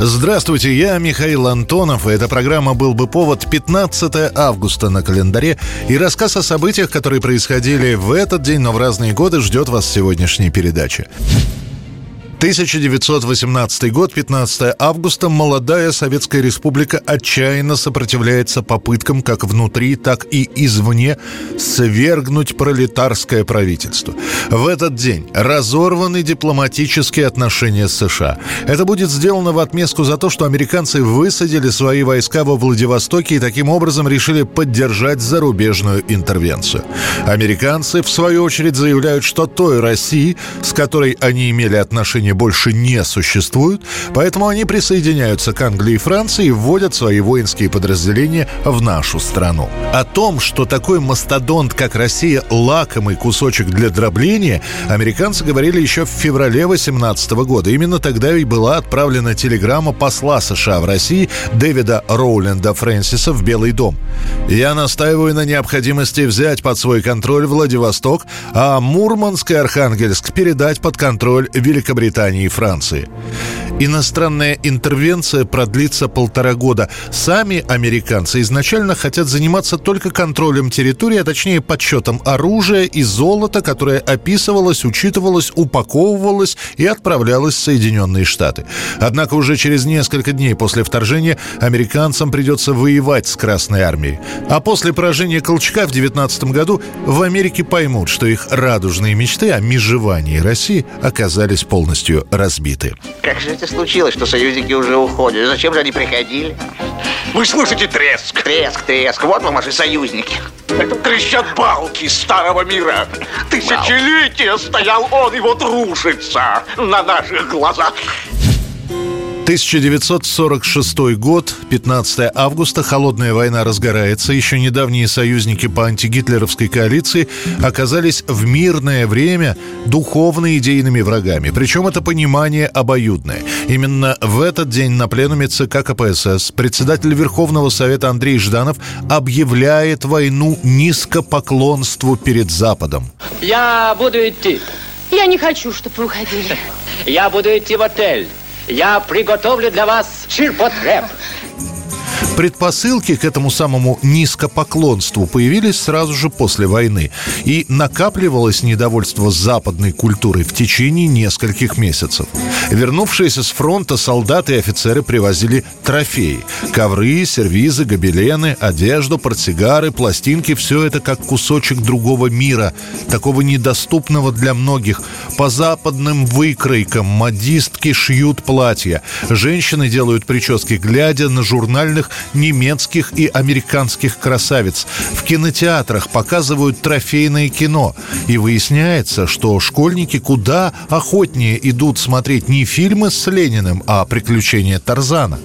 Здравствуйте, я Михаил Антонов, и эта программа «Был бы повод» 15 августа на календаре. И рассказ о событиях, которые происходили в этот день, но в разные годы, ждет вас сегодняшней передаче. 1918 год, 15 августа, молодая Советская Республика отчаянно сопротивляется попыткам как внутри, так и извне свергнуть пролетарское правительство. В этот день разорваны дипломатические отношения с США. Это будет сделано в отместку за то, что американцы высадили свои войска во Владивостоке и таким образом решили поддержать зарубежную интервенцию. Американцы, в свою очередь, заявляют, что той России, с которой они имели отношения Британии больше не существуют, поэтому они присоединяются к Англии и Франции и вводят свои воинские подразделения в нашу страну. О том, что такой мастодонт, как Россия, лакомый кусочек для дробления, американцы говорили еще в феврале 2018 года. Именно тогда и была отправлена телеграмма посла США в России Дэвида Роуленда Фрэнсиса в Белый дом. «Я настаиваю на необходимости взять под свой контроль Владивосток, а Мурманск и Архангельск передать под контроль Великобритании Британии и Франции. Иностранная интервенция продлится полтора года. Сами американцы изначально хотят заниматься только контролем территории, а точнее подсчетом оружия и золота, которое описывалось, учитывалось, упаковывалось и отправлялось в Соединенные Штаты. Однако уже через несколько дней после вторжения американцам придется воевать с Красной Армией. А после поражения Колчака в 19 году в Америке поймут, что их радужные мечты о межевании России оказались полностью разбиты. Как же это случилось, что союзники уже уходят? Зачем же они приходили? Вы слышите треск? Треск, треск. Вот вам ваши союзники. Это трещат балки старого мира. Тысячелетия стоял он, и вот рушится на наших глазах. 1946 год, 15 августа, холодная война разгорается. Еще недавние союзники по антигитлеровской коалиции оказались в мирное время духовно идейными врагами. Причем это понимание обоюдное. Именно в этот день на пленуме ЦК КПСС председатель Верховного Совета Андрей Жданов объявляет войну низкопоклонству перед Западом. Я буду идти. Я не хочу, чтобы вы уходили. Я буду идти в отель. Я приготовлю для вас чирпотреб. Предпосылки к этому самому низкопоклонству появились сразу же после войны, и накапливалось недовольство западной культурой в течение нескольких месяцев. Вернувшиеся с фронта солдаты и офицеры привозили трофеи. Ковры, сервизы, гобелены, одежду, портсигары, пластинки – все это как кусочек другого мира, такого недоступного для многих. По западным выкройкам модистки шьют платья. Женщины делают прически, глядя на журнальных немецких и американских красавиц. В кинотеатрах показывают трофейное кино. И выясняется, что школьники куда охотнее идут смотреть не фильмы с Лениным, а приключения Тарзана.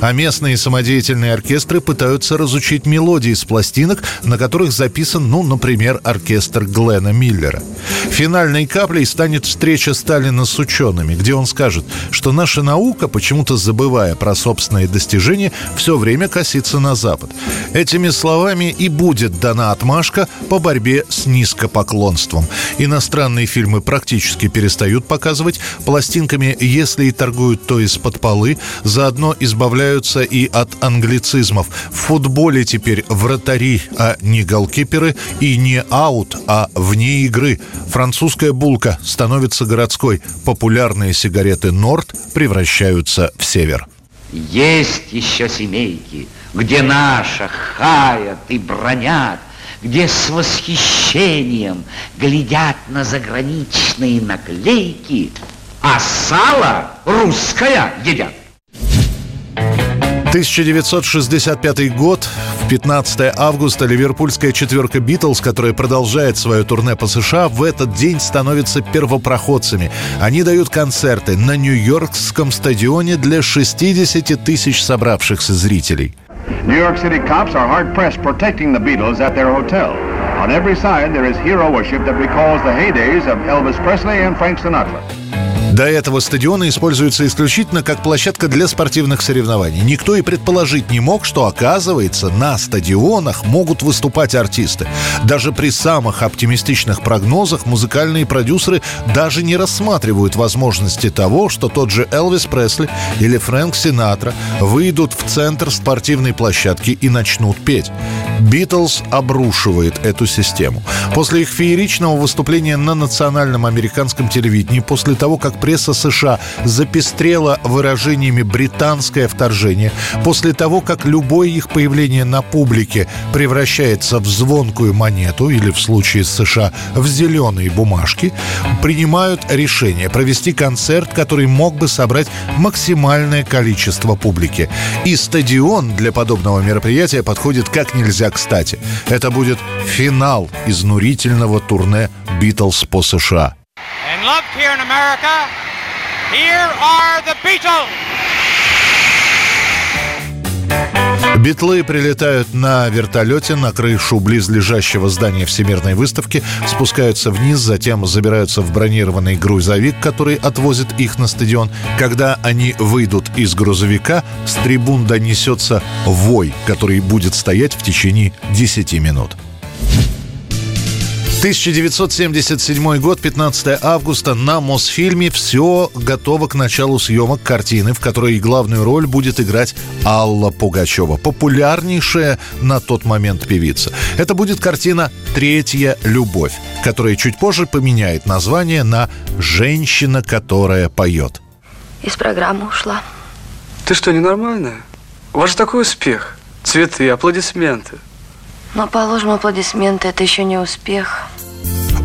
А местные самодеятельные оркестры пытаются разучить мелодии с пластинок, на которых записан, ну, например, оркестр Глена Миллера. Финальной каплей станет встреча Сталина с учеными, где он скажет, что наша наука, почему-то забывая про собственные достижения, все время коситься на Запад. Этими словами и будет дана отмашка по борьбе с низкопоклонством. Иностранные фильмы практически перестают показывать пластинками, если и торгуют, то из-под полы, заодно избавляются и от англицизмов. В футболе теперь вратари, а не голкиперы, и не аут, а вне игры. Французская булка становится городской. Популярные сигареты «Норд» превращаются в «Север». Есть еще семейки, где наша хаят и бронят, где с восхищением глядят на заграничные наклейки, а сало русское едят. 1965 год, в 15 августа ливерпульская четверка «Битлз», которая продолжает свое турне по США, в этот день становятся первопроходцами. Они дают концерты на Нью-Йоркском стадионе для 60 тысяч собравшихся зрителей. New York City cops are hard pressed protecting the Beatles at their hotel. On every side, there is hero worship that recalls the heydays of Elvis Presley and Frank Sinatra. До этого стадионы используются исключительно как площадка для спортивных соревнований. Никто и предположить не мог, что, оказывается, на стадионах могут выступать артисты. Даже при самых оптимистичных прогнозах музыкальные продюсеры даже не рассматривают возможности того, что тот же Элвис Пресли или Фрэнк Синатра выйдут в центр спортивной площадки и начнут петь. Битлз обрушивает эту систему. После их фееричного выступления на национальном американском телевидении, после того, как пресса США запестрела выражениями «британское вторжение», после того, как любое их появление на публике превращается в звонкую монету или в случае с США в зеленые бумажки, принимают решение провести концерт, который мог бы собрать максимальное количество публики. И стадион для подобного мероприятия подходит как нельзя кстати. Это будет финал изнурительного турне «Битлз» по США. And loved here in America, here are the Beatles! Битлы прилетают на вертолете на крышу близлежащего здания Всемирной выставки, спускаются вниз, затем забираются в бронированный грузовик, который отвозит их на стадион. Когда они выйдут из грузовика, с трибун донесется вой, который будет стоять в течение 10 минут. 1977 год, 15 августа. На Мосфильме все готово к началу съемок картины, в которой главную роль будет играть Алла Пугачева, популярнейшая на тот момент певица. Это будет картина «Третья любовь», которая чуть позже поменяет название на «Женщина, которая поет». Из программы ушла. Ты что, ненормальная? У вас же такой успех. Цветы, аплодисменты. Но, положим, аплодисменты – это еще не успех.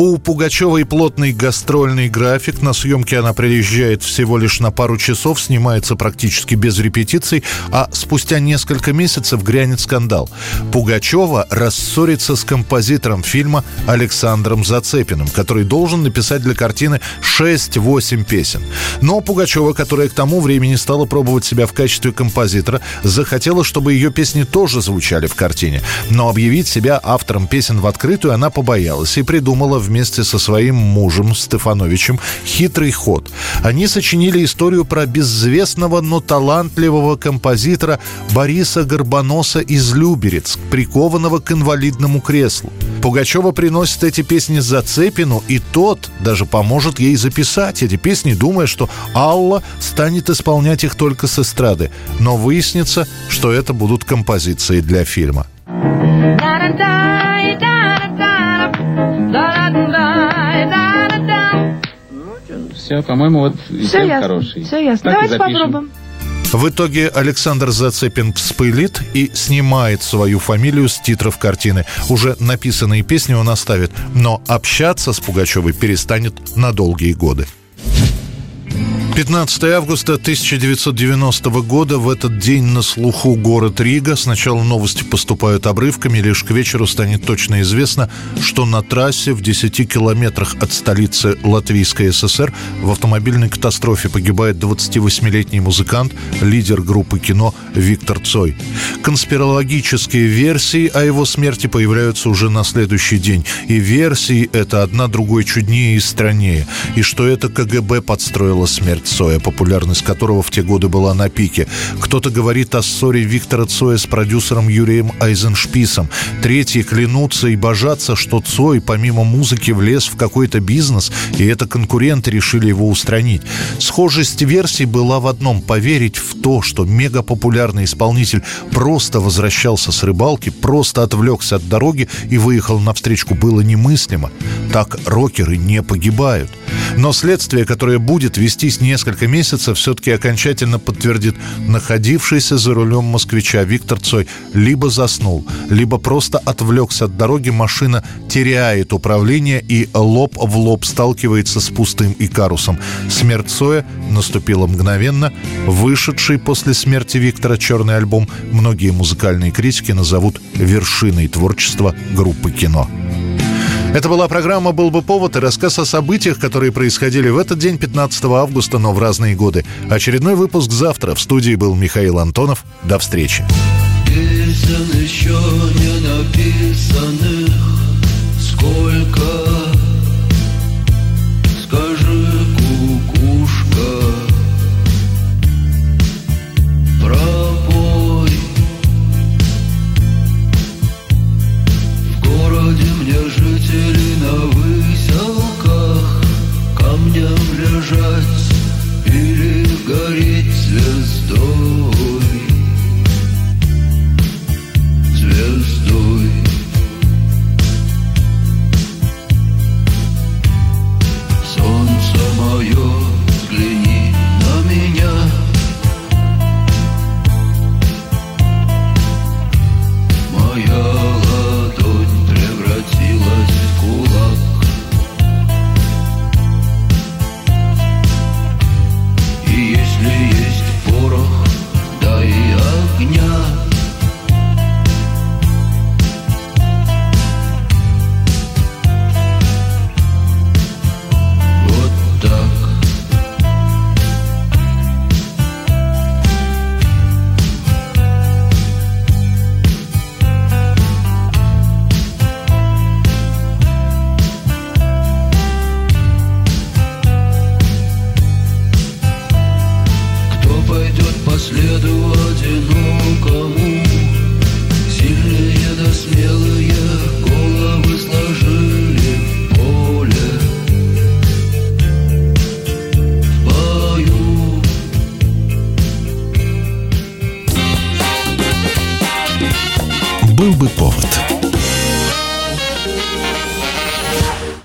У Пугачевой плотный гастрольный график. На съемки она приезжает всего лишь на пару часов, снимается практически без репетиций, а спустя несколько месяцев грянет скандал. Пугачева рассорится с композитором фильма Александром Зацепиным, который должен написать для картины 6-8 песен. Но Пугачева, которая к тому времени стала пробовать себя в качестве композитора, захотела, чтобы ее песни тоже звучали в картине. Но объявить себя автором песен в открытую она побоялась и придумала вместе со своим мужем Стефановичем хитрый ход. Они сочинили историю про безвестного, но талантливого композитора Бориса Горбоноса из Люберец, прикованного к инвалидному креслу. Пугачева приносит эти песни Зацепину, и тот даже поможет ей записать эти песни, думая, что Алла станет исполнять их только с эстрады. Но выяснится, что это будут композиции для фильма. Все, по-моему, вот все ясно. хороший. Все ясно. Так Давайте попробуем. В итоге Александр Зацепин вспылит и снимает свою фамилию с титров картины. Уже написанные песни он оставит, но общаться с Пугачевой перестанет на долгие годы. 15 августа 1990 года. В этот день на слуху город Рига. Сначала новости поступают обрывками. Лишь к вечеру станет точно известно, что на трассе в 10 километрах от столицы Латвийской ССР в автомобильной катастрофе погибает 28-летний музыкант, лидер группы кино Виктор Цой. Конспирологические версии о его смерти появляются уже на следующий день. И версии это одна другой чуднее и страннее. И что это КГБ подстроило смерть Цоя, популярность которого в те годы была на пике. Кто-то говорит о ссоре Виктора Цоя с продюсером Юрием Айзеншписом. Третьи клянутся и божатся, что Цой помимо музыки влез в какой-то бизнес, и это конкуренты решили его устранить. Схожесть версий была в одном – поверить в то, что мегапопулярный исполнитель просто возвращался с рыбалки, просто отвлекся от дороги и выехал на встречку, было немыслимо. Так рокеры не погибают. Но следствие, которое будет вестись несколько месяцев, все-таки окончательно подтвердит, находившийся за рулем москвича Виктор Цой либо заснул, либо просто отвлекся от дороги, машина теряет управление и лоб в лоб сталкивается с пустым Икарусом. Смерть Цоя наступила мгновенно. Вышедший после смерти Виктора черный альбом многие музыкальные критики назовут вершиной творчества группы кино. Это была программа «Был бы повод» и рассказ о событиях, которые происходили в этот день, 15 августа, но в разные годы. Очередной выпуск завтра. В студии был Михаил Антонов. До встречи. Бы повод.